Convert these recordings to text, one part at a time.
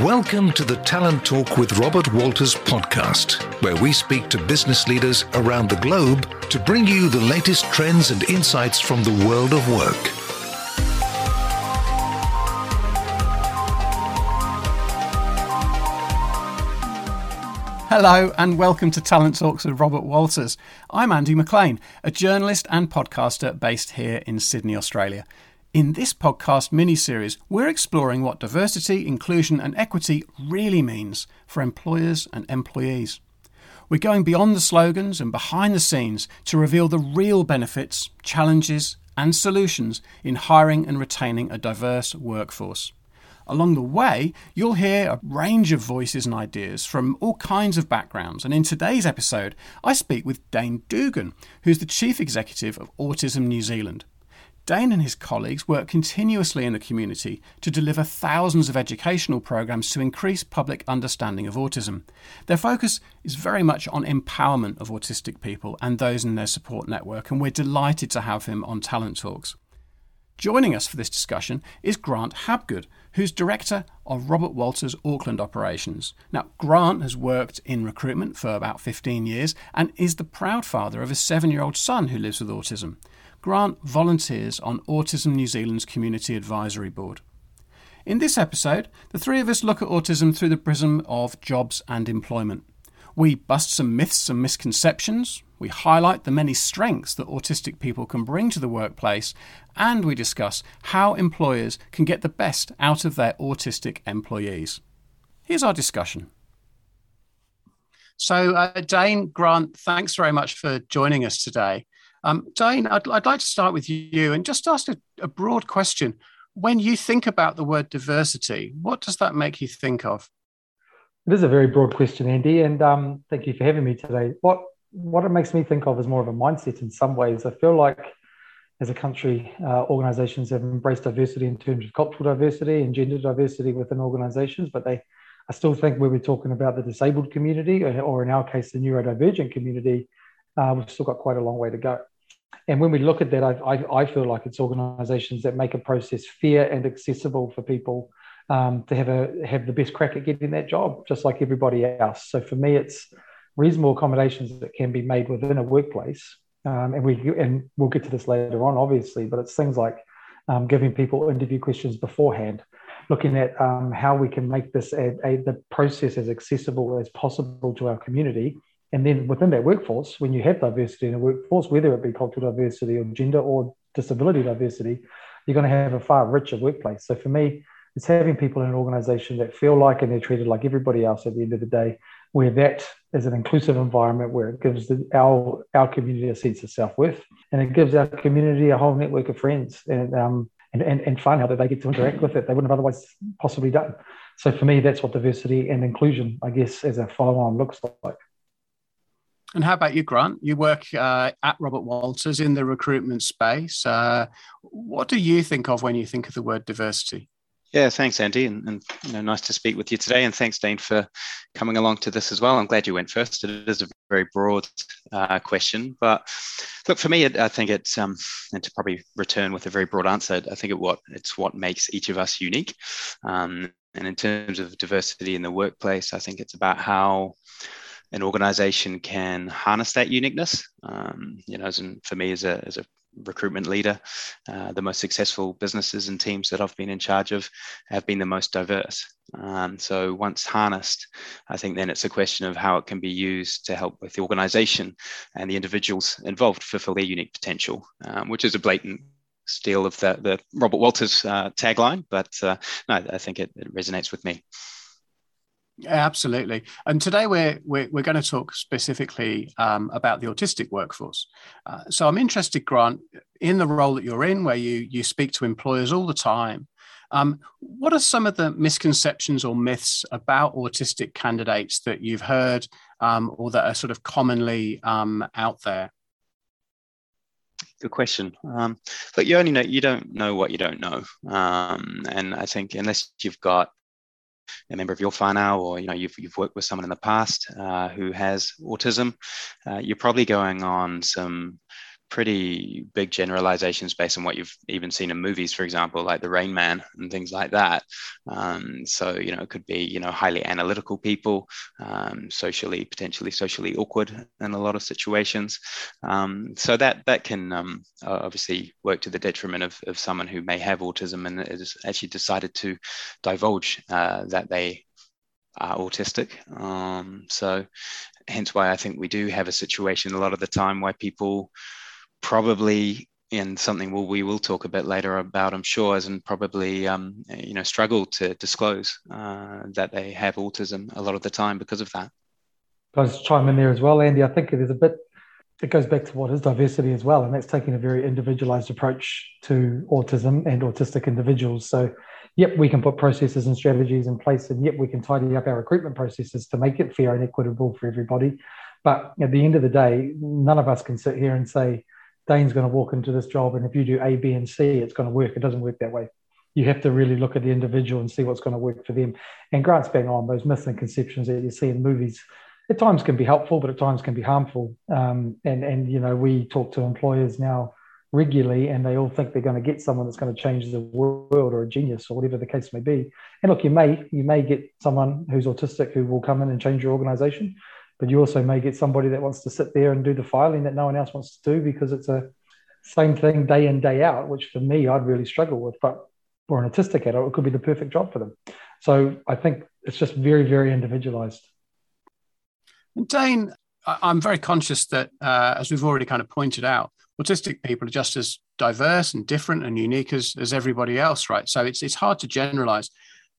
Welcome to the Talent Talk with Robert Walters podcast, where we speak to business leaders around the globe to bring you the latest trends and insights from the world of work. Hello, and welcome to Talent Talks with Robert Walters. I'm Andy McLean, a journalist and podcaster based here in Sydney, Australia. In this podcast mini series, we're exploring what diversity, inclusion, and equity really means for employers and employees. We're going beyond the slogans and behind the scenes to reveal the real benefits, challenges, and solutions in hiring and retaining a diverse workforce. Along the way, you'll hear a range of voices and ideas from all kinds of backgrounds. And in today's episode, I speak with Dane Dougan, who's the Chief Executive of Autism New Zealand. Dane and his colleagues work continuously in the community to deliver thousands of educational programs to increase public understanding of autism. Their focus is very much on empowerment of autistic people and those in their support network, and we're delighted to have him on Talent Talks. Joining us for this discussion is Grant Habgood, who's director of Robert Walters Auckland operations. Now, Grant has worked in recruitment for about 15 years and is the proud father of a seven year old son who lives with autism. Grant volunteers on Autism New Zealand's Community Advisory Board. In this episode, the three of us look at autism through the prism of jobs and employment. We bust some myths and misconceptions, we highlight the many strengths that autistic people can bring to the workplace, and we discuss how employers can get the best out of their autistic employees. Here's our discussion. So, uh, Dane Grant, thanks very much for joining us today. Um, Dane, I'd, I'd, like to start with you and just ask a, a, broad question. When you think about the word diversity, what does that make you think of? It is a very broad question, Andy, and um, thank you for having me today. What what it makes me think of is more of a mindset in some ways. I feel like as a country, uh, organizations have embraced diversity in terms of cultural diversity and gender diversity within organizations, but they I still think when we're talking about the disabled community, or, or in our case, the neurodivergent community, uh, we've still got quite a long way to go. And when we look at that, I, I, I, feel like it's organisations that make a process fair and accessible for people um, to have a have the best crack at getting that job, just like everybody else. So for me, it's reasonable accommodations that can be made within a workplace, um, and we and we'll get to this later on, obviously. But it's things like um, giving people interview questions beforehand, looking at um, how we can make this a, a, the process as accessible as possible to our community and then within that workforce, when you have diversity in a workforce, whether it be cultural diversity or gender or disability diversity, you're going to have a far richer workplace. So for me, it's having people in an organization that feel like and they're treated like everybody else at the end of the day, where that is an inclusive environment where it gives the, our our community a sense of self-worth and it gives our community a whole network of friends and um and, and, and fun how that they get to interact with it they wouldn't have otherwise possibly done. So for me, that's what diversity and inclusion, I guess, as a follow-on looks like. And how about you, Grant? You work uh, at Robert Walters in the recruitment space. Uh, what do you think of when you think of the word diversity? Yeah, thanks, Andy, and, and, you know, nice to speak with you today. And thanks, Dean, for coming along to this as well. I'm glad you went first. It is a very broad uh, question, but look, for me, it, I think it's um, and to probably return with a very broad answer. I think it what it's what makes each of us unique. Um, and in terms of diversity in the workplace, I think it's about how an organization can harness that uniqueness. Um, you know, as in, for me as a, as a recruitment leader, uh, the most successful businesses and teams that I've been in charge of have been the most diverse. Um, so once harnessed, I think then it's a question of how it can be used to help with the organization and the individuals involved fulfill their unique potential, um, which is a blatant steal of the, the Robert Walters uh, tagline, but uh, no, I think it, it resonates with me. Absolutely. And today we're, we're, we're going to talk specifically um, about the autistic workforce. Uh, so I'm interested, Grant, in the role that you're in, where you, you speak to employers all the time. Um, what are some of the misconceptions or myths about autistic candidates that you've heard um, or that are sort of commonly um, out there? Good question. Um, but you only know you don't know what you don't know, um, and I think unless you've got a member of your whānau or you know you've, you've worked with someone in the past uh, who has autism, uh, you're probably going on some pretty big generalizations based on what you've even seen in movies, for example, like The Rain Man and things like that. Um, so, you know, it could be, you know, highly analytical people, um, socially, potentially socially awkward in a lot of situations. Um, so that that can um, obviously work to the detriment of, of someone who may have autism and has actually decided to divulge uh, that they are autistic. Um, so hence why I think we do have a situation a lot of the time where people probably and something we'll, we will talk a bit later about, I'm sure, as and probably um, you know struggle to disclose uh, that they have autism a lot of the time because of that. Can I just chime in there as well, Andy? I think it is a bit. It goes back to what is diversity as well, and that's taking a very individualized approach to autism and autistic individuals. So, yep, we can put processes and strategies in place, and yep, we can tidy up our recruitment processes to make it fair and equitable for everybody. But at the end of the day, none of us can sit here and say Dane's going to walk into this job, and if you do A, B, and C, it's going to work. It doesn't work that way. You have to really look at the individual and see what's going to work for them. And Grant's bang on those myths and conceptions that you see in movies. At times can be helpful, but at times can be harmful. Um, and and you know we talk to employers now regularly, and they all think they're going to get someone that's going to change the world or a genius or whatever the case may be. And look, you may you may get someone who's autistic who will come in and change your organization but you also may get somebody that wants to sit there and do the filing that no one else wants to do because it's a same thing day in day out which for me i'd really struggle with but for an autistic adult it could be the perfect job for them. So i think it's just very very individualized. And dane i'm very conscious that uh, as we've already kind of pointed out autistic people are just as diverse and different and unique as, as everybody else right? So it's, it's hard to generalize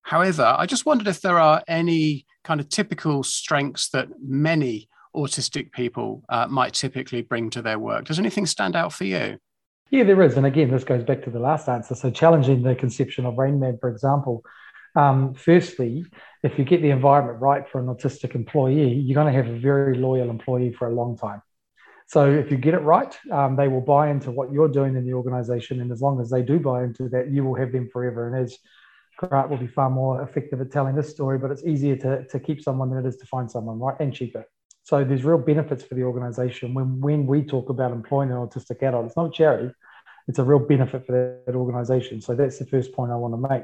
however i just wondered if there are any kind of typical strengths that many autistic people uh, might typically bring to their work. Does anything stand out for you? Yeah, there is. And again, this goes back to the last answer. So, challenging the conception of Rain Man, for example. Um, firstly, if you get the environment right for an autistic employee, you're going to have a very loyal employee for a long time. So, if you get it right, um, they will buy into what you're doing in the organization. And as long as they do buy into that, you will have them forever. And as Grant will be far more effective at telling this story, but it's easier to, to keep someone than it is to find someone, right? And cheaper. So there's real benefits for the organization when, when we talk about employing an autistic adult. It's not a charity, it's a real benefit for that organization. So that's the first point I want to make.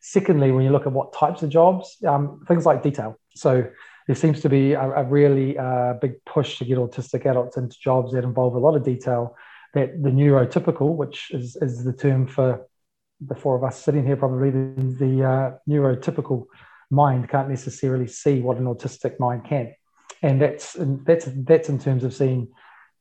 Secondly, when you look at what types of jobs, um, things like detail. So there seems to be a, a really uh, big push to get autistic adults into jobs that involve a lot of detail. That the neurotypical, which is, is the term for the four of us sitting here, probably the, the uh, neurotypical mind can't necessarily see what an autistic mind can, and that's that's that's in terms of seeing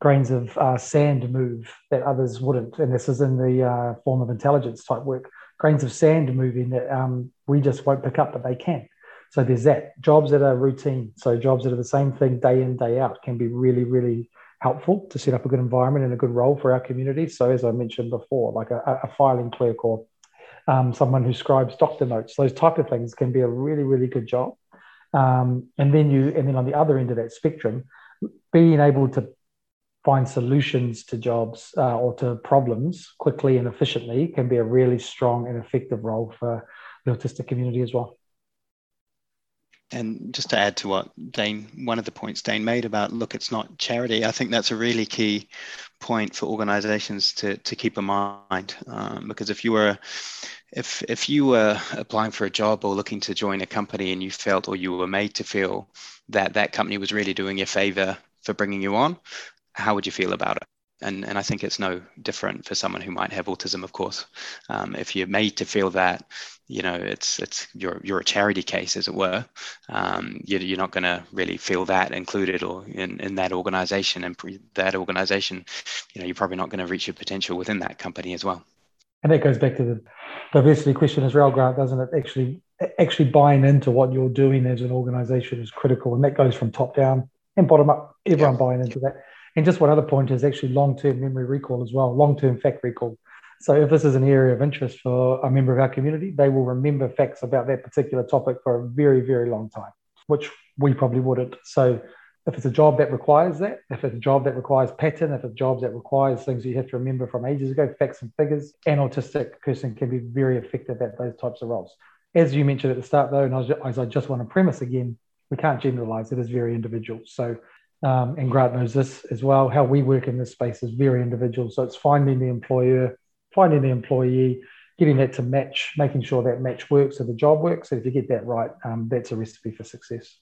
grains of uh, sand move that others wouldn't, and this is in the uh, form of intelligence type work. Grains of sand moving that um, we just won't pick up, but they can. So there's that. Jobs that are routine, so jobs that are the same thing day in day out, can be really really helpful to set up a good environment and a good role for our community. So, as I mentioned before, like a, a filing clerk or um, someone who scribes doctor notes, those type of things can be a really, really good job. Um, and then you, and then on the other end of that spectrum, being able to find solutions to jobs uh, or to problems quickly and efficiently can be a really strong and effective role for the autistic community as well. And just to add to what Dane, one of the points Dane made about look, it's not charity. I think that's a really key point for organisations to to keep in mind um, because if you were if if you were applying for a job or looking to join a company and you felt or you were made to feel that that company was really doing you a favor for bringing you on, how would you feel about it? And and I think it's no different for someone who might have autism. Of course, um, if you're made to feel that, you know, it's it's you're you're a charity case, as it were. Um, you're, you're not going to really feel that included or in in that organization and pre- that organization. You know, you're probably not going to reach your potential within that company as well. And that goes back to the diversity question as well, Grant, doesn't it? Actually, actually buying into what you're doing as an organization is critical, and that goes from top down and bottom up. Everyone yeah. buying into that and just one other point is actually long-term memory recall as well, long-term fact recall. So if this is an area of interest for a member of our community, they will remember facts about that particular topic for a very, very long time, which we probably wouldn't. So if it's a job that requires that, if it's a job that requires pattern, if it's a job that requires things you have to remember from ages ago, facts and figures, an autistic person can be very effective at those types of roles. As you mentioned at the start, though, and as I just want to premise again, we can't generalize. It is very individual. So um, and Grant knows this as well. How we work in this space is very individual. So it's finding the employer, finding the employee, getting that to match, making sure that match works so the job works. And if you get that right, um, that's a recipe for success.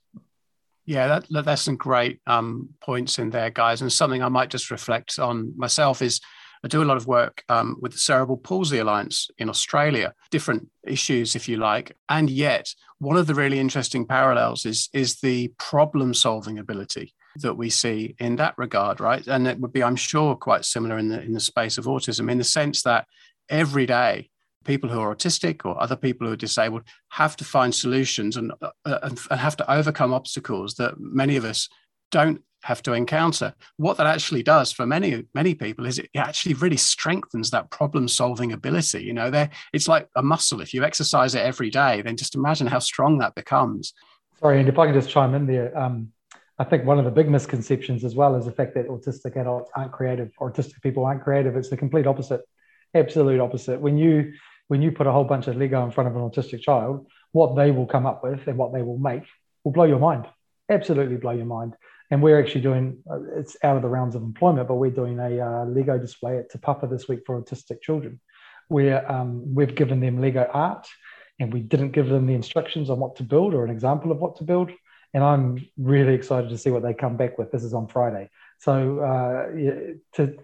Yeah, that, that, that's some great um, points in there, guys. And something I might just reflect on myself is I do a lot of work um, with the Cerebral Palsy Alliance in Australia, different issues, if you like. And yet, one of the really interesting parallels is, is the problem solving ability that we see in that regard, right? And it would be, I'm sure, quite similar in the, in the space of autism, in the sense that every day, people who are autistic or other people who are disabled have to find solutions and, uh, and, and have to overcome obstacles that many of us don't have to encounter. What that actually does for many many people is it actually really strengthens that problem solving ability. You know, there it's like a muscle. If you exercise it every day, then just imagine how strong that becomes. Sorry, and if I can just chime in there, um, I think one of the big misconceptions as well is the fact that autistic adults aren't creative, autistic people aren't creative. It's the complete opposite, absolute opposite. When you when you put a whole bunch of Lego in front of an autistic child, what they will come up with and what they will make will blow your mind. Absolutely blow your mind and we're actually doing uh, it's out of the realms of employment but we're doing a uh, lego display at Te Papa this week for autistic children where um, we've given them lego art and we didn't give them the instructions on what to build or an example of what to build and i'm really excited to see what they come back with. This is on friday. So uh, to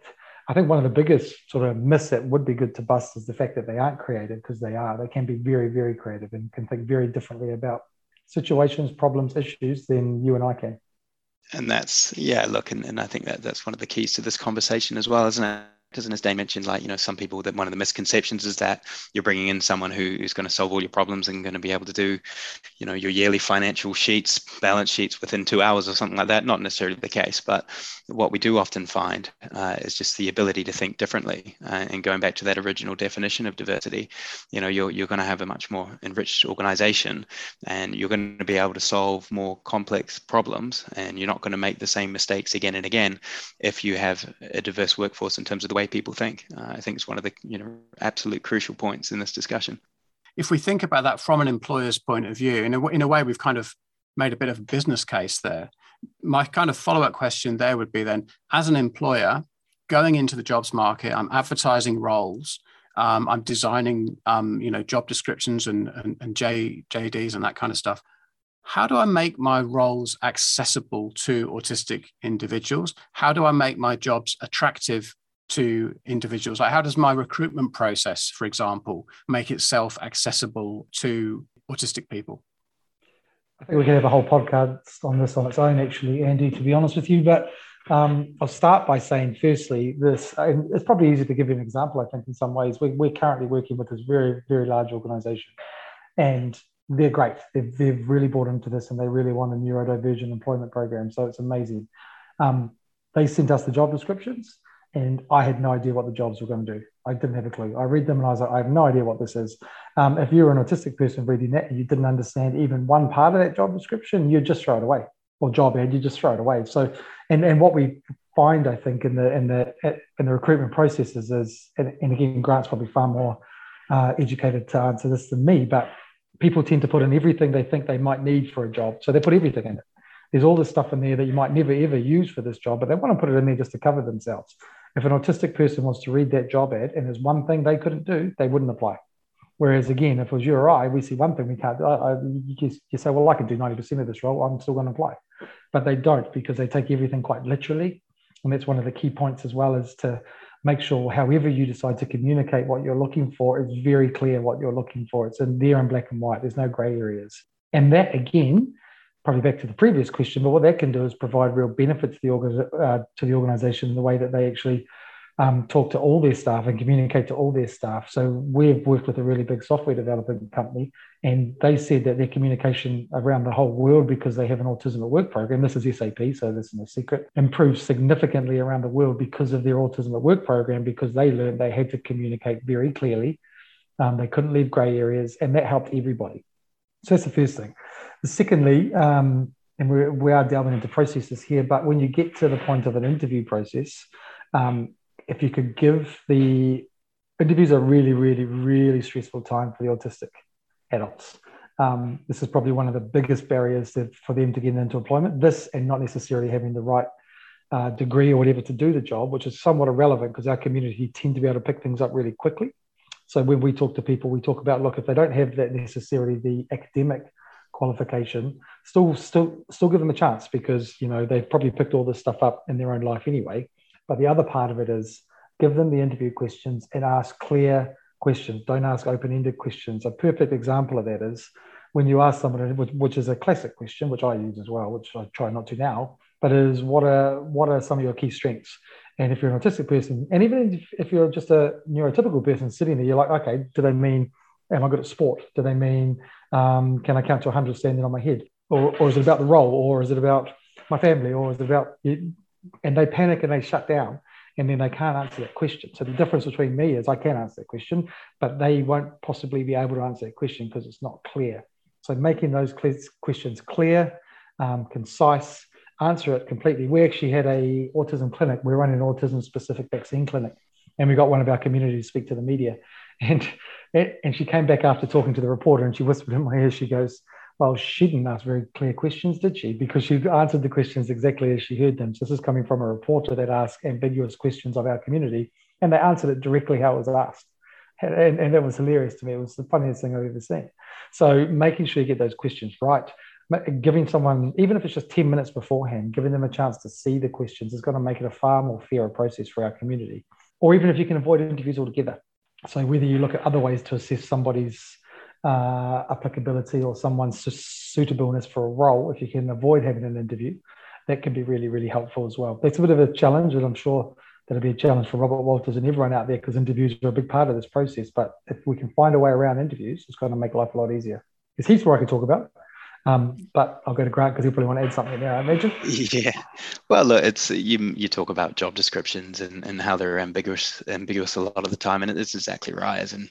I think one of the biggest sort of myths that would be good to bust is the fact that they aren't creative because they are. They can be very, very creative and can think very differently about situations, problems, issues than you and I can. And that's yeah look and, and i think that that's one of the keys to this conversation as well isn't it because as Dane mentioned, like you know, some people that one of the misconceptions is that you're bringing in someone who is going to solve all your problems and going to be able to do, you know, your yearly financial sheets, balance sheets within two hours or something like that. Not necessarily the case, but what we do often find uh, is just the ability to think differently. Uh, and going back to that original definition of diversity, you know, you're you're going to have a much more enriched organization, and you're going to be able to solve more complex problems, and you're not going to make the same mistakes again and again if you have a diverse workforce in terms of the way people think. Uh, I think it's one of the you know absolute crucial points in this discussion. If we think about that from an employer's point of view, in a, in a way, we've kind of made a bit of a business case there. My kind of follow up question there would be then, as an employer going into the jobs market, I'm advertising roles. Um, I'm designing, um, you know, job descriptions and, and, and J, JDs and that kind of stuff how do I make my roles accessible to autistic individuals? How do I make my jobs attractive to individuals? Like, how does my recruitment process, for example, make itself accessible to autistic people? I think we could have a whole podcast on this on its own, actually, Andy, to be honest with you. But um, I'll start by saying, firstly, this, it's probably easy to give you an example, I think, in some ways. We're, we're currently working with this very, very large organization, and they're great. They've, they've really bought into this and they really want a neurodivergent employment program. So it's amazing. Um, they sent us the job descriptions and I had no idea what the jobs were going to do. I didn't have a clue. I read them and I was like, I have no idea what this is. Um, if you were an autistic person reading that and you didn't understand even one part of that job description, you'd just throw it away. Or job ad, you just throw it away. So, and and what we find, I think, in the in the in the recruitment processes is, and, and again, Grant's probably far more uh, educated to answer this than me, but people tend to put in everything they think they might need for a job. So they put everything in it. There's all this stuff in there that you might never ever use for this job, but they want to put it in there just to cover themselves. If an autistic person wants to read that job ad and there's one thing they couldn't do, they wouldn't apply. Whereas again, if it was you or I, we see one thing we can't. you, you say, well, I can do ninety percent of this role. I'm still going to apply, but they don't because they take everything quite literally, and that's one of the key points as well is to make sure, however you decide to communicate what you're looking for, it's very clear what you're looking for. It's in there in black and white. There's no grey areas, and that again probably back to the previous question, but what that can do is provide real benefit to the, uh, to the organization in the way that they actually um, talk to all their staff and communicate to all their staff. So we've worked with a really big software development company, and they said that their communication around the whole world, because they have an autism at work program, this is SAP, so this is no secret, improves significantly around the world because of their autism at work program, because they learned they had to communicate very clearly. Um, they couldn't leave grey areas, and that helped everybody. So that's the first thing. Secondly, um, and we're, we are delving into processes here, but when you get to the point of an interview process, um, if you could give the interviews are really, really, really stressful time for the autistic adults. um, this is probably one of the biggest barriers that, for them to get into employment. This and not necessarily having the right uh, degree or whatever to do the job, which is somewhat irrelevant because our community tend to be able to pick things up really quickly. So when we talk to people, we talk about look if they don't have that necessarily the academic qualification, still still still give them a chance because you know they've probably picked all this stuff up in their own life anyway. But the other part of it is give them the interview questions and ask clear questions. Don't ask open-ended questions. A perfect example of that is when you ask someone, which is a classic question, which I use as well, which I try not to now, but is what are what are some of your key strengths? And if you're an autistic person, and even if, if you're just a neurotypical person sitting there, you're like, okay, do they mean am I good at sport? Do they mean um, can I count to 100 standing on my head? Or, or is it about the role? Or is it about my family? Or is it about and they panic and they shut down and then they can't answer that question. So the difference between me is I can answer that question, but they won't possibly be able to answer that question because it's not clear. So making those questions clear, um, concise, answer it completely. We actually had a autism clinic. We're running an autism specific vaccine clinic, and we got one of our community to speak to the media. And and she came back after talking to the reporter, and she whispered in my ear. She goes, "Well, she didn't ask very clear questions, did she? Because she answered the questions exactly as she heard them. So this is coming from a reporter that asked ambiguous questions of our community, and they answered it directly how it was asked." And, and that was hilarious to me. It was the funniest thing I've ever seen. So making sure you get those questions right giving someone, even if it's just 10 minutes beforehand, giving them a chance to see the questions is going to make it a far more fairer process for our community. Or even if you can avoid interviews altogether. So whether you look at other ways to assess somebody's uh, applicability or someone's suitableness for a role, if you can avoid having an interview, that can be really, really helpful as well. That's a bit of a challenge, and I'm sure that'll be a challenge for Robert Walters and everyone out there because interviews are a big part of this process. But if we can find a way around interviews, it's going to make life a lot easier. There's heaps more I could talk about. Um, but I'll go to Grant because he'll probably want to add something there, I imagine. Yeah. Well, look, it's you. You talk about job descriptions and, and how they're ambiguous, ambiguous a lot of the time, and it's exactly right. And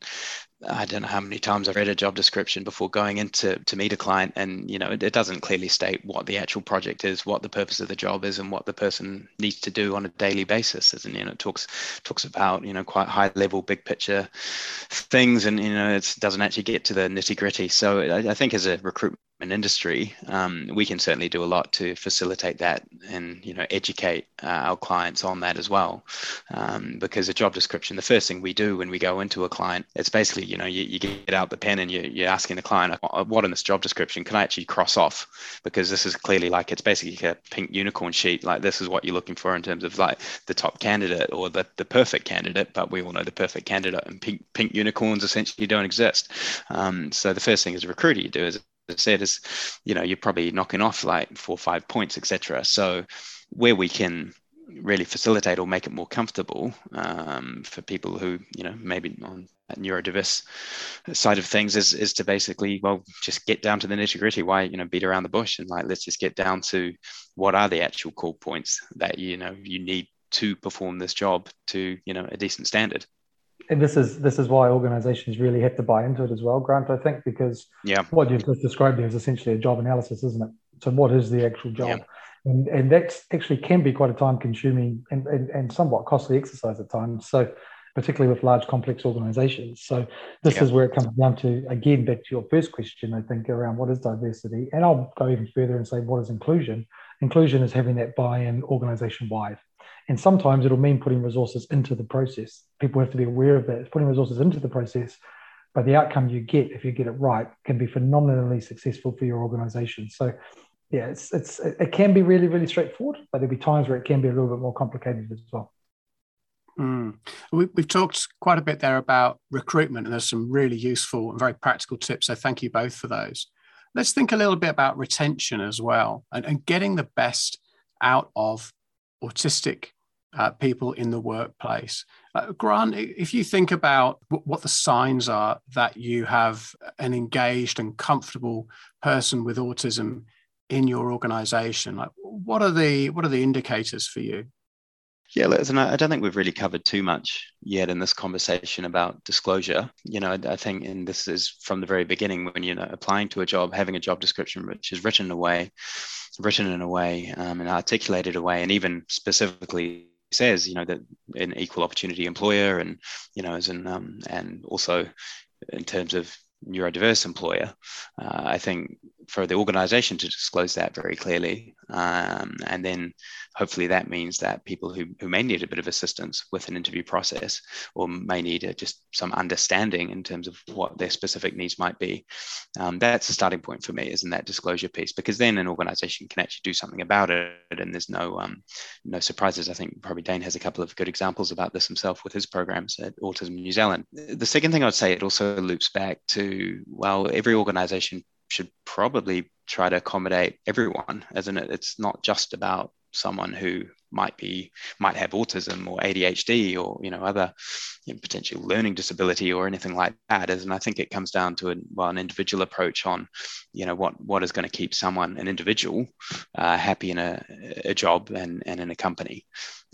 I don't know how many times I've read a job description before going into to meet a client, and you know it, it, doesn't clearly state what the actual project is, what the purpose of the job is, and what the person needs to do on a daily basis. And you know, it talks talks about you know quite high level, big picture things, and you know it doesn't actually get to the nitty gritty. So I, I, think as a recruitment industry, um, we can certainly do a lot to facilitate that and you know educate uh, our clients on that as well. Um, because a job description, the first thing we do when we go into a client, it's basically you know you, you get out the pen and you, you're asking the client what in this job description can I actually cross off? Because this is clearly like it's basically a pink unicorn sheet. Like this is what you're looking for in terms of like the top candidate or the, the perfect candidate but we all know the perfect candidate and pink pink unicorns essentially don't exist. Um, so the first thing as a recruiter you do is said is you know you're probably knocking off like four or five points etc so where we can really facilitate or make it more comfortable um, for people who you know maybe on that neurodiverse side of things is is to basically well just get down to the nitty gritty. Why you know beat around the bush and like let's just get down to what are the actual core points that you know you need to perform this job to you know a decent standard and this is this is why organizations really have to buy into it as well grant i think because yeah. what you've just described there is essentially a job analysis isn't it? So what is the actual job? Yeah and and that actually can be quite a time consuming and, and, and somewhat costly exercise at times so particularly with large complex organizations. So this yeah. is where it comes down to again back to your first question i think around what is diversity? And i'll go even further and say what is inclusion? Inclusion is having that buy-in organization wide and sometimes it'll mean putting resources into the process people have to be aware of that it's putting resources into the process but the outcome you get if you get it right can be phenomenally successful for your organization so yeah, it's it's it can be really really straightforward, but there'll be times where it can be a little bit more complicated as well. Mm. We, have talked quite a bit there about recruitment, and there's some really useful and very practical tips. So thank you both for those. Let's think a little bit about retention as well, and, and getting the best out of autistic uh, people in the workplace. Uh, Grant, if you think about w- what the signs are that you have an engaged and comfortable person with autism in your organization like what are the what are the indicators for you yeah listen i don't think we've really covered too much yet in this conversation about disclosure you know i think and this is from the very beginning when you're applying to a job having a job description which is written in a way written in a way um, and articulated a way and even specifically says you know that an equal opportunity employer and you know as in um, and also in terms of neurodiverse employer, uh, I think for the organization to disclose that very clearly. Um, and then hopefully that means that people who, who may need a bit of assistance with an interview process or may need a, just some understanding in terms of what their specific needs might be, um, that's a starting point for me, isn't that disclosure piece? Because then an organization can actually do something about it and there's no, um, no surprises. I think probably Dane has a couple of good examples about this himself with his programs at Autism New Zealand. The second thing I would say, it also loops back to, well, every organization should probably try to accommodate everyone, isn't it? It's not just about someone who might be might have autism or ADHD or you know other you know, potential learning disability or anything like that. And I think it comes down to a, well, an individual approach on you know what what is going to keep someone an individual uh, happy in a, a job and and in a company.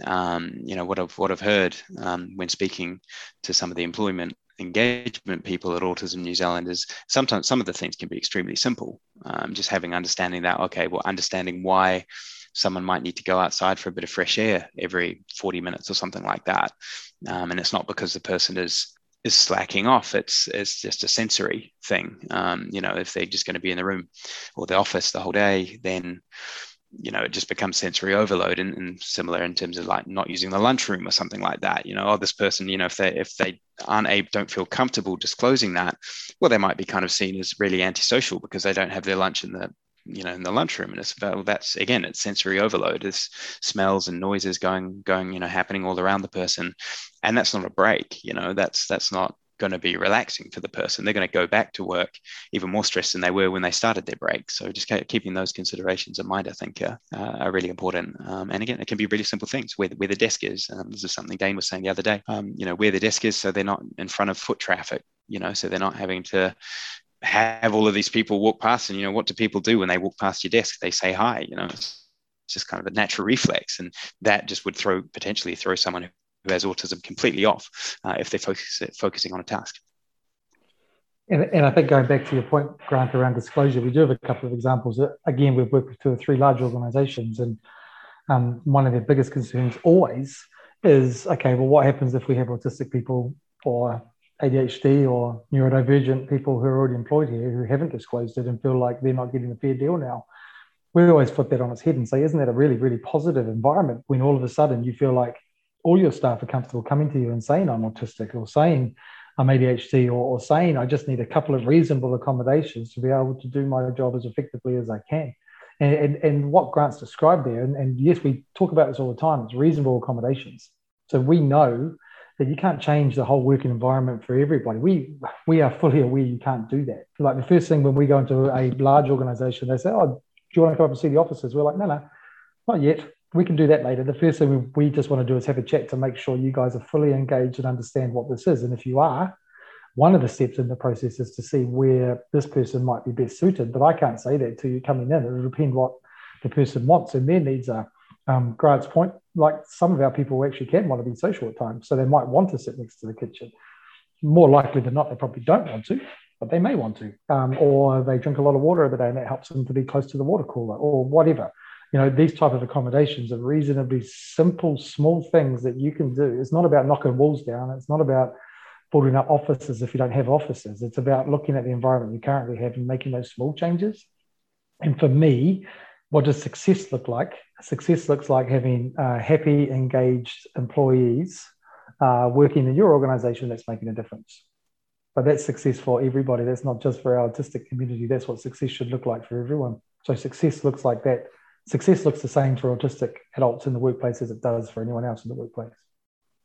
Um, you know what I've what I've heard um, when speaking to some of the employment engagement people at Autism New Zealand is sometimes some of the things can be extremely simple. Um, just having understanding that, okay, well, understanding why someone might need to go outside for a bit of fresh air every 40 minutes or something like that. Um, and it's not because the person is is slacking off. It's it's just a sensory thing. Um, you know, if they're just going to be in the room or the office the whole day, then you know, it just becomes sensory overload and, and, similar in terms of like not using the lunchroom or something like that. You know, oh, this person, you know, if they if they aren't able, don't feel comfortable disclosing that, well, they might be kind of seen as really antisocial because they don't have their lunch in the you know in the lunchroom and it's well, that's again it's sensory overload it's smells and noises going going you know happening all around the person and that's not a break you know that's that's not going to be relaxing for the person. They're going to go back to work even more stressed than they were when they started their break. So just keeping those considerations in mind, I think, uh, are really important. Um, and again, it can be really simple things where, where the desk is. Um, this is something Dane was saying the other day. Um, you know, where the desk is, so they're not in front of foot traffic. You know, so they're not having to have all of these people walk past. And you know, what do people do when they walk past your desk? They say hi. You know. It's, just kind of a natural reflex and that just would throw potentially throw someone who has autism completely off uh, if they're focus, focusing on a task. And, and I think going back to your point, Grant, around disclosure, we do have a couple of examples. That, Again, we've worked with two or three large organizations, and um, one of their biggest concerns always is okay, well, what happens if we have autistic people or ADHD or neurodivergent people who are already employed here who haven't disclosed it and feel like they're not getting a fair deal now? We always flip that on its head and say, isn't that a really, really positive environment when all of a sudden you feel like all your staff are comfortable coming to you and saying I'm autistic or saying I'm ADHD or, or saying I just need a couple of reasonable accommodations to be able to do my job as effectively as I can. And, and, and what Grant's described there, and, and yes, we talk about this all the time, it's reasonable accommodations. So we know that you can't change the whole working environment for everybody. We we are fully aware you can't do that. Like the first thing when we go into a large organization, they say, Oh, do you want to come up and see the offices? We're like, no, no, not yet we can do that later. The first thing we just want to do is have a chat to make sure you guys are fully engaged and understand what this is. And if you are, one of the steps in the process is to see where this person might be best suited. But I can't say that to you coming in. It'll depend what the person wants and their needs are. Um, Grant's point, like some of our people actually can want to be social at times, so they might want to sit next to the kitchen. More likely than not, they probably don't want to, but they may want to. Um, or they drink a lot of water every day and that helps them to be close to the water cooler or whatever you know these type of accommodations are reasonably simple small things that you can do. It's not about knocking walls down. It's not about building up offices if you don't have offices. It's about looking at the environment you currently have and making those small changes. And for me what does success look like? Success looks like having uh, happy engaged employees uh, working in your organization that's making a difference. But that's success for everybody. That's not just for our autistic community. That's what success should look like for everyone. So success looks like that success looks the same for autistic adults in the workplace as it does for anyone else in the workplace.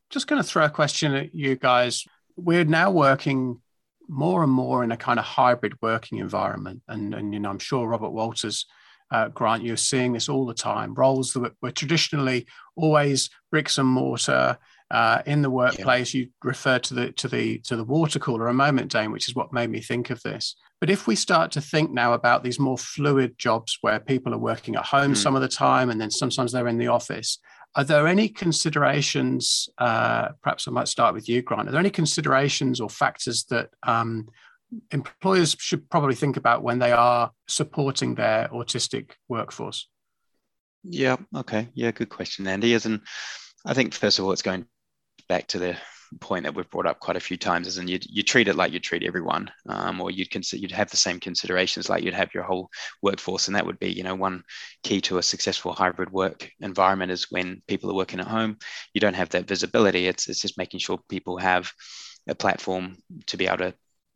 Just going to throw a question at you guys. We're now working more and more in a kind of hybrid working environment, and and you know I'm sure Robert Walters. Uh, Grant, you're seeing this all the time. Roles that were traditionally always bricks and mortar, uh, in the workplace. Yeah. You referred to the to the to the water cooler a moment, Dane, which is what made me think of this. But if we start to think now about these more fluid jobs where people are working at home mm. some of the time, and then sometimes they're in the office, are there any considerations? Uh, perhaps I might start with you, Grant. Are there any considerations or factors that um, employers should probably think about when they are supporting their autistic workforce? Yeah. Okay. Yeah. Good question, Andy. As in, I think first of all, it's going back to the point that we've brought up quite a few times is, and you you treat it like you treat everyone, um, or you'd consider you'd have the same considerations like you'd have your whole workforce, and that would be, you know, one key to a successful hybrid work environment is when people are working at home, you don't have that visibility. It's it's just making sure people have a platform to be able to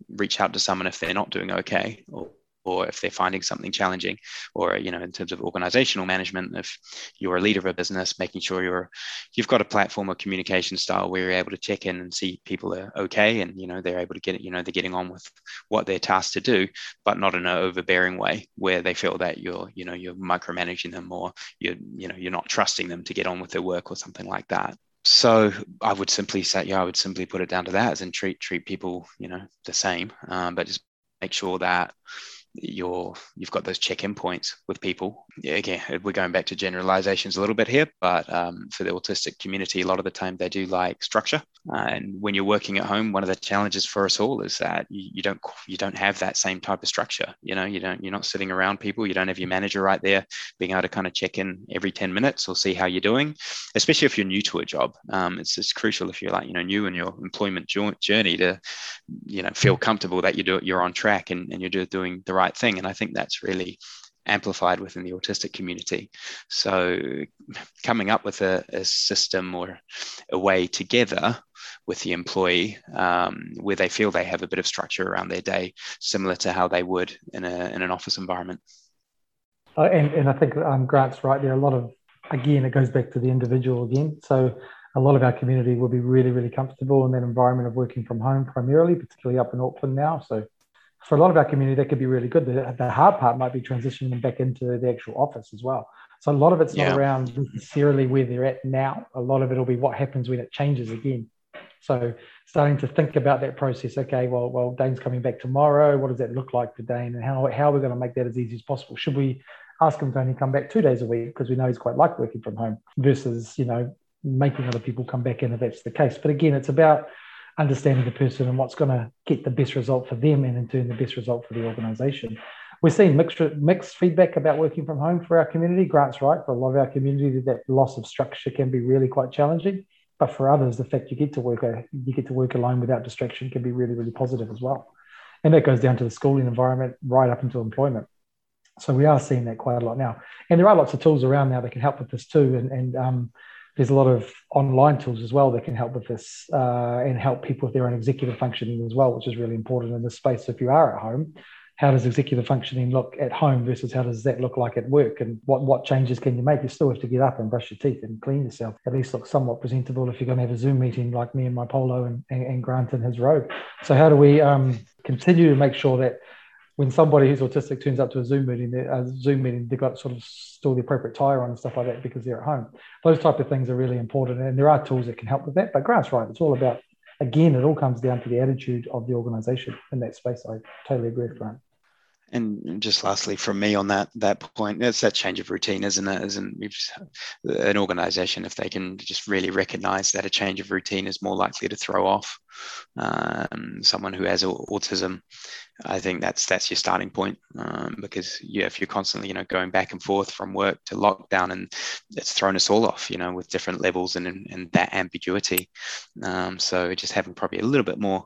reach out to someone if they're not doing okay or or if they're finding something challenging or you know in terms of organizational management if you're a leader of a business making sure you're you've got a platform or communication style where you're able to check in and see people are okay and you know they're able to get it you know they're getting on with what they're tasked to do but not in an overbearing way where they feel that you're you know you're micromanaging them or you're you know you're not trusting them to get on with their work or something like that. So I would simply say, yeah, I would simply put it down to that, as in treat treat people, you know, the same, um, but just make sure that you're you've got those check-in points with people. Yeah, again we're going back to generalizations a little bit here but um, for the autistic community a lot of the time they do like structure. Uh, and when you're working at home one of the challenges for us all is that you, you, don't you don't have that same type of structure. You know you don't you're not sitting around people. You don't have your manager right there being able to kind of check in every 10 minutes or see how you're doing especially if you're new to a job. Um, it's, it's crucial if you're like you know new in your employment journey to you know feel comfortable that you do you're on track and, and you're doing the right right thing. And I think that's really amplified within the autistic community. So coming up with a, a system or a way together with the employee um, where they feel they have a bit of structure around their day, similar to how they would in, a, in an office environment. Uh, and, and I think um, Grant's right there. A lot of, again, it goes back to the individual again. So a lot of our community will be really, really comfortable in that environment of working from home primarily, particularly up in Auckland now. So for a lot of our community, that could be really good. The, the hard part might be transitioning them back into the actual office as well. So a lot of it's yeah. not around necessarily where they're at now. A lot of it will be what happens when it changes again. So starting to think about that process. Okay, well, well, Dane's coming back tomorrow. What does that look like for Dane, and how how are we going to make that as easy as possible? Should we ask him to only come back two days a week because we know he's quite like working from home versus you know making other people come back in if that's the case. But again, it's about understanding the person and what's going to get the best result for them and in turn the best result for the organization. We're seeing mixed, mixed feedback about working from home for our community. Grant's right. For a lot of our community, that loss of structure can be really quite challenging. But for others, the fact you get to work you get to work alone without distraction can be really, really positive as well. And that goes down to the schooling environment right up into employment. So we are seeing that quite a lot now. And there are lots of tools around now that can help with this too. And, and um, there's a lot of online tools as well that can help with this uh, and help people with their own executive functioning as well, which is really important in this space. So if you are at home, how does executive functioning look at home versus how does that look like at work? And what, what changes can you make? You still have to get up and brush your teeth and clean yourself, at least look somewhat presentable if you're going to have a Zoom meeting like me in my polo and, and, and Grant in his robe. So, how do we um, continue to make sure that when somebody who's autistic turns up to a Zoom meeting, a Zoom meeting, they've got to sort of still the appropriate tire on and stuff like that because they're at home. Those type of things are really important, and there are tools that can help with that. But Grant's right; it's all about again, it all comes down to the attitude of the organisation in that space. I totally agree with Grant. And just lastly, from me on that that point, it's that change of routine, isn't it? Isn't an organisation if they can just really recognise that a change of routine is more likely to throw off um, someone who has autism I think that's that's your starting point um, because yeah, if you're constantly you know going back and forth from work to lockdown, and it's thrown us all off, you know, with different levels and and that ambiguity. Um, so just having probably a little bit more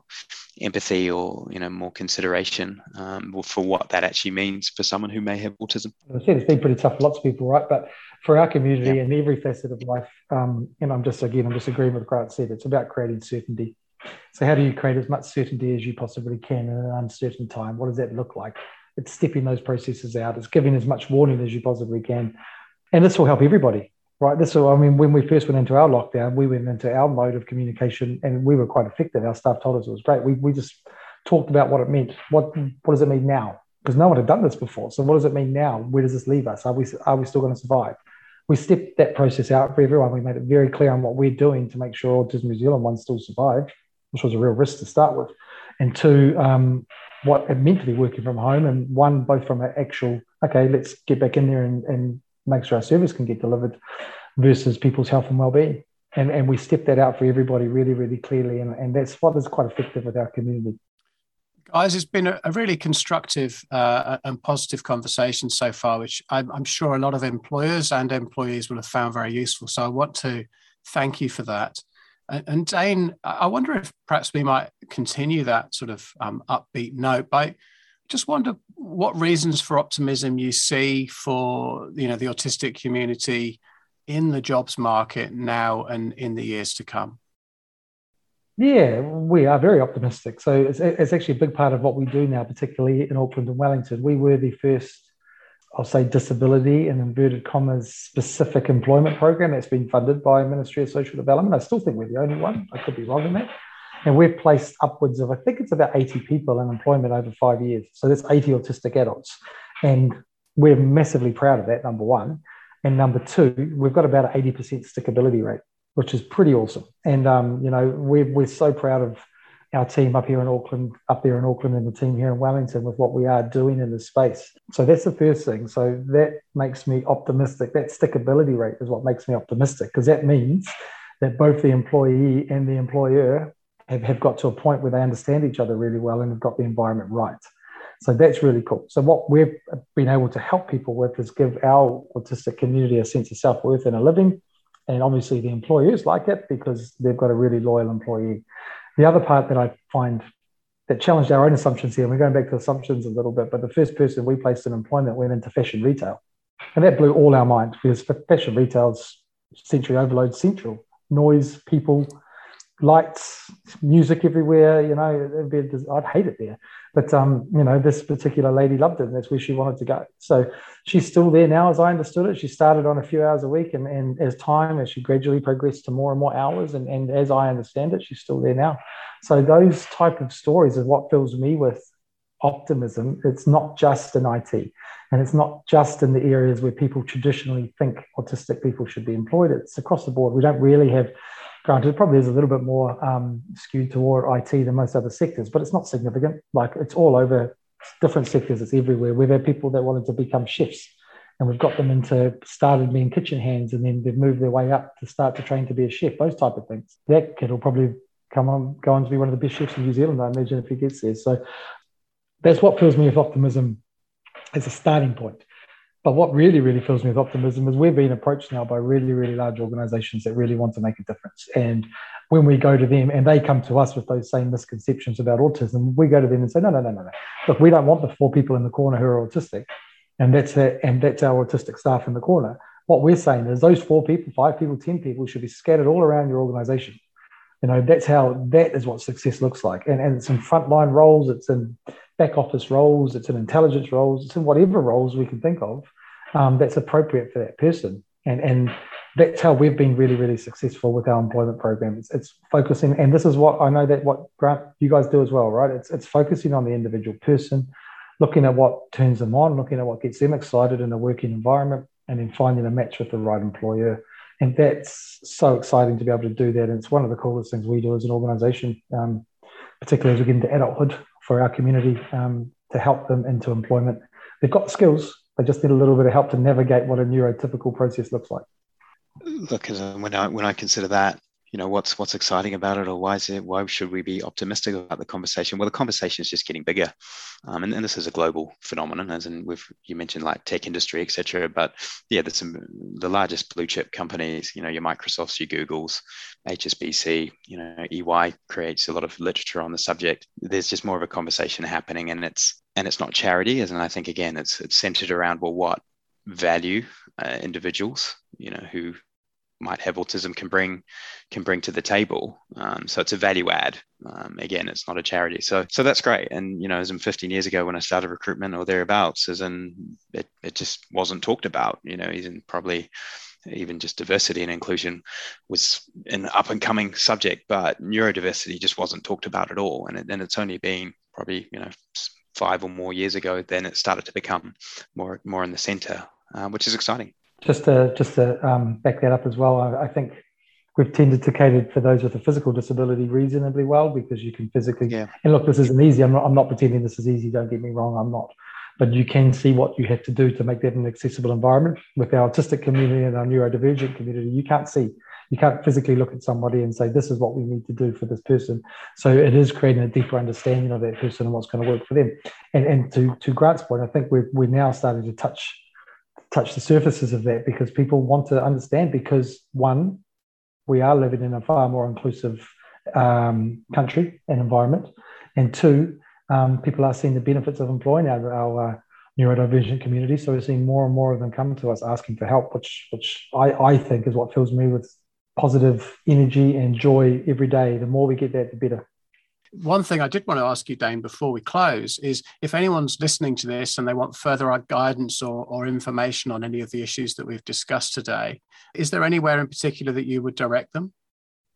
empathy or you know more consideration um, for what that actually means for someone who may have autism. I said it's been pretty tough for lots of people, right? But for our community yeah. and every facet of life, um, and I'm just again I'm just agreeing with Grant said, it's about creating certainty so, how do you create as much certainty as you possibly can in an uncertain time? What does that look like? It's stepping those processes out. It's giving as much warning as you possibly can, and this will help everybody, right? This will. I mean, when we first went into our lockdown, we went into our mode of communication, and we were quite effective. Our staff told us it was great. We we just talked about what it meant. What what does it mean now? Because no one had done this before. So, what does it mean now? Where does this leave us? Are we are we still going to survive? we stepped that process out for everyone. We made it very clear on what we're doing to make sure Autism New Zealand one still survive which was a real risk to start with, and two, um, what it meant to be working from home, and one, both from an actual, okay, let's get back in there and, and make sure our service can get delivered versus people's health and well-being. And, and we stepped that out for everybody really, really clearly. And, and that's what is quite effective with our community. Guys, it's been a, a really constructive uh, and positive conversation so far, which I'm, I'm, sure a lot of employers and employees will have found very useful. So I want to thank you for that. And Dane, I wonder if perhaps we might continue that sort of um, upbeat note by just wonder what reasons for optimism you see for you know the autistic community in the jobs market now and in the years to come. Yeah, we are very optimistic. So it's, it's actually a big part of what we do now, particularly in Auckland and Wellington. We were the first I'll say disability and inverted commas specific employment program that's been funded by Ministry of Social Development. I still think we're the only one. I could be wrong in that. And we've placed upwards of, I think it's about 80 people in employment over five years. So that's 80 autistic adults. And we're massively proud of that, number one. And number two, we've got about an 80% stickability rate, which is pretty awesome. And, um, you know, we're, we're so proud of our team up here in Auckland, up there in Auckland, and the team here in Wellington with what we are doing in this space. So that's the first thing. So that makes me optimistic. That stickability rate is what makes me optimistic because that means that both the employee and the employer have, have got to a point where they understand each other really well and have got the environment right. So that's really cool. So what we've been able to help people with is give our autistic community a sense of self-worth and a living. And obviously the employers like it because they've got a really loyal employee. The other part that I find that challenged our own assumptions here, and we're going back to assumptions a little bit, but the first person we placed in employment went into fashion retail. And that blew all our minds because fashion retail's sensory overload central. Noise, people, lights, music everywhere. You know, I'd hate it there. But um, you know, this particular lady loved it, and that's where she wanted to go. So she's still there now, as I understood it. She started on a few hours a week, and, and as time, as she gradually progressed to more and more hours, and, and as I understand it, she's still there now. So those type of stories is what fills me with optimism. It's not just in IT, and it's not just in the areas where people traditionally think autistic people should be employed. It's across the board. We don't really have Granted, it probably is a little bit more um, skewed toward IT than most other sectors, but it's not significant. Like it's all over different sectors, it's everywhere. We've had people that wanted to become chefs and we've got them into started being kitchen hands and then they've moved their way up to start to train to be a chef, those type of things. That kid will probably come on, go on to be one of the best chefs in New Zealand, I imagine, if he gets there. So that's what fills me with optimism as a starting point. But what really, really fills me with optimism is we're being approached now by really, really large organizations that really want to make a difference. And when we go to them and they come to us with those same misconceptions about autism, we go to them and say, no, no, no, no, no. Look, we don't want the four people in the corner who are autistic. And that's that, and that's our autistic staff in the corner. What we're saying is those four people, five people, 10 people should be scattered all around your organization. You know, that's how that is what success looks like. And, and it's in frontline roles, it's in back office roles, it's in intelligence roles, it's in whatever roles we can think of um, that's appropriate for that person. And, and that's how we've been really, really successful with our employment program. It's, it's focusing, and this is what I know that what Grant you guys do as well, right? It's it's focusing on the individual person, looking at what turns them on, looking at what gets them excited in a working environment, and then finding a match with the right employer. And that's so exciting to be able to do that. And it's one of the coolest things we do as an organization, um, particularly as we get into adulthood for our community um, to help them into employment. They've got the skills, they just need a little bit of help to navigate what a neurotypical process looks like. Look, when I when I consider that, you know, what's what's exciting about it, or why is it? Why should we be optimistic about the conversation? Well, the conversation is just getting bigger, um, and, and, this is a global phenomenon, as in with you mentioned like tech industry, etc. But yeah, there's some the largest blue chip companies, you know, your Microsofts, your Googles, HSBC, you know, EY creates a lot of literature on the subject. There's just more of a conversation happening, and it's and it's not charity, as and I think again, it's it's centered around well, what value uh, individuals, you know, who might have autism can bring can bring to the table. Um, so it's a value add. Um, again, it's not a charity. So so that's great. And you know, as in 15 years ago when I started recruitment or thereabouts, as in it, it just wasn't talked about. You know, even probably even just diversity and inclusion was an up and coming subject, but neurodiversity just wasn't talked about at all. And, it, and it's only been probably you know five or more years ago, then it started to become more more in the center, uh, which is exciting. Just to just to um, back that up as well, I, I, think we've tended to cater for those with a physical disability reasonably well because you can physically. Yeah. And look, this isn't easy. I'm not. I'm not pretending this is easy. Don't get me wrong. I'm not. But you can see what you have to do to make that an accessible environment. With our autistic community and our neurodivergent community, you can't see you can't physically look at somebody and say this is what we need to do for this person so it is creating a deeper understanding of that person and what's going to work for them and and to to grant's point i think we're, we're now starting to touch touch the surfaces of that because people want to understand because one we are living in a far more inclusive um, country and environment. And two, um, people are seeing the benefits of employing our, our uh, neurodivergent community. So we're seeing more and more of them come to us asking for help, which which I, I think is what fills me with positive energy and joy every day. The more we get that, the better. One thing I did want to ask you, Dane, before we close is if anyone's listening to this and they want further guidance or, or information on any of the issues that we've discussed today, is there anywhere in particular that you would direct them?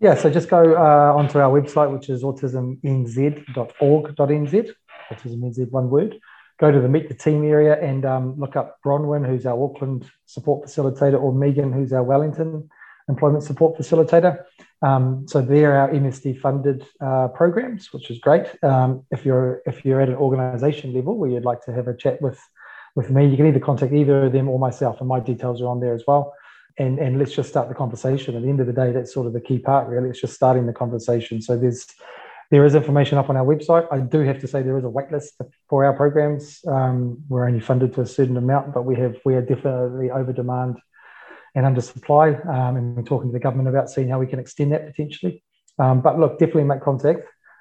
Yeah, so just go uh, onto our website, which is autismnz.org.nz, autismnz, one word. Go to the Meet the Team area and um, look up Bronwyn, who's our Auckland support facilitator, or Megan, who's our Wellington employment support facilitator. Um, so they're our MSD funded uh, programs, which is great. Um, if you're if you're at an organisation level where you'd like to have a chat with with me, you can either contact either of them or myself, and my details are on there as well. And and let's just start the conversation. At the end of the day, that's sort of the key part, really. It's just starting the conversation. So there's there is information up on our website. I do have to say there is a waitlist for our programs. Um, we're only funded to a certain amount, but we have we are definitely over demand and under supply. Um, and we're talking to the government about seeing how we can extend that potentially. Um, but look, definitely make contact.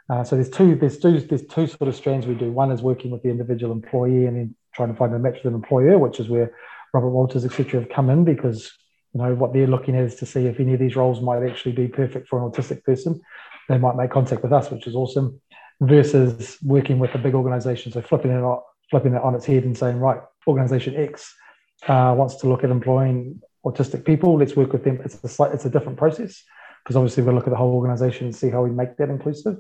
Uh, so there's two, there's two, there's two sort of strands we do. One is working with the individual employee and then trying to find a match with an employer, which is where Robert Walters, etc., have come in because you know what they're looking at is to see if any of these roles might actually be perfect for an autistic person. They might make contact with us, which is awesome. Versus working with a big organization, so flipping it on, flipping it on its head and saying, right, organization X uh, wants to look at employing autistic people. Let's work with them. It's a slight, it's a different process because obviously we'll look at the whole organization and see how we make that inclusive.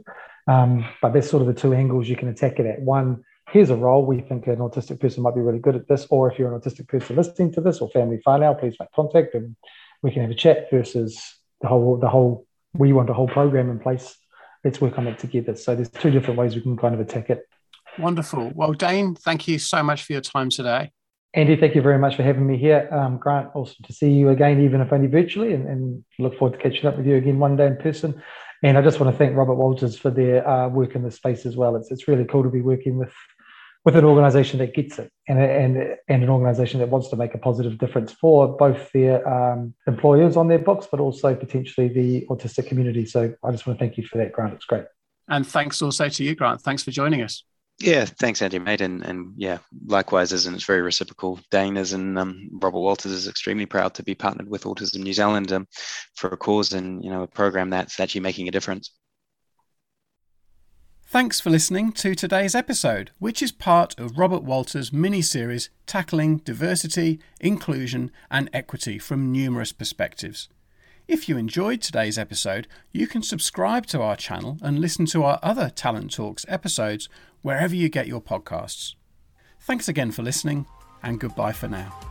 Um, but there's sort of the two angles you can attack it at. One, here's a role we think an autistic person might be really good at this, or if you're an autistic person listening to this or family now, please make contact and we can have a chat. Versus the whole the whole we want a whole program in place. Let's work on it together. So there's two different ways we can kind of attack it. Wonderful. Well, Dane, thank you so much for your time today. Andy, thank you very much for having me here. Um, Grant, awesome to see you again, even if only virtually, and, and, look forward to catching up with you again one day in person. And I just want to thank Robert Walters for their uh, work in this space as well. It's, it's really cool to be working with with an organisation that gets it and, and, and an organisation that wants to make a positive difference for both their um, employers on their books, but also potentially the autistic community. So I just want to thank you for that, Grant. It's great. And thanks also to you, Grant. Thanks for joining us. Yeah, thanks, Andy, mate, and and yeah, likewise, as and it's very reciprocal. Dane is and um, Robert Walters is extremely proud to be partnered with Autism New Zealand um, for a cause and you know a program that's actually making a difference. Thanks for listening to today's episode, which is part of Robert Walters' mini series tackling diversity, inclusion, and equity from numerous perspectives. If you enjoyed today's episode, you can subscribe to our channel and listen to our other Talent Talks episodes wherever you get your podcasts. Thanks again for listening, and goodbye for now.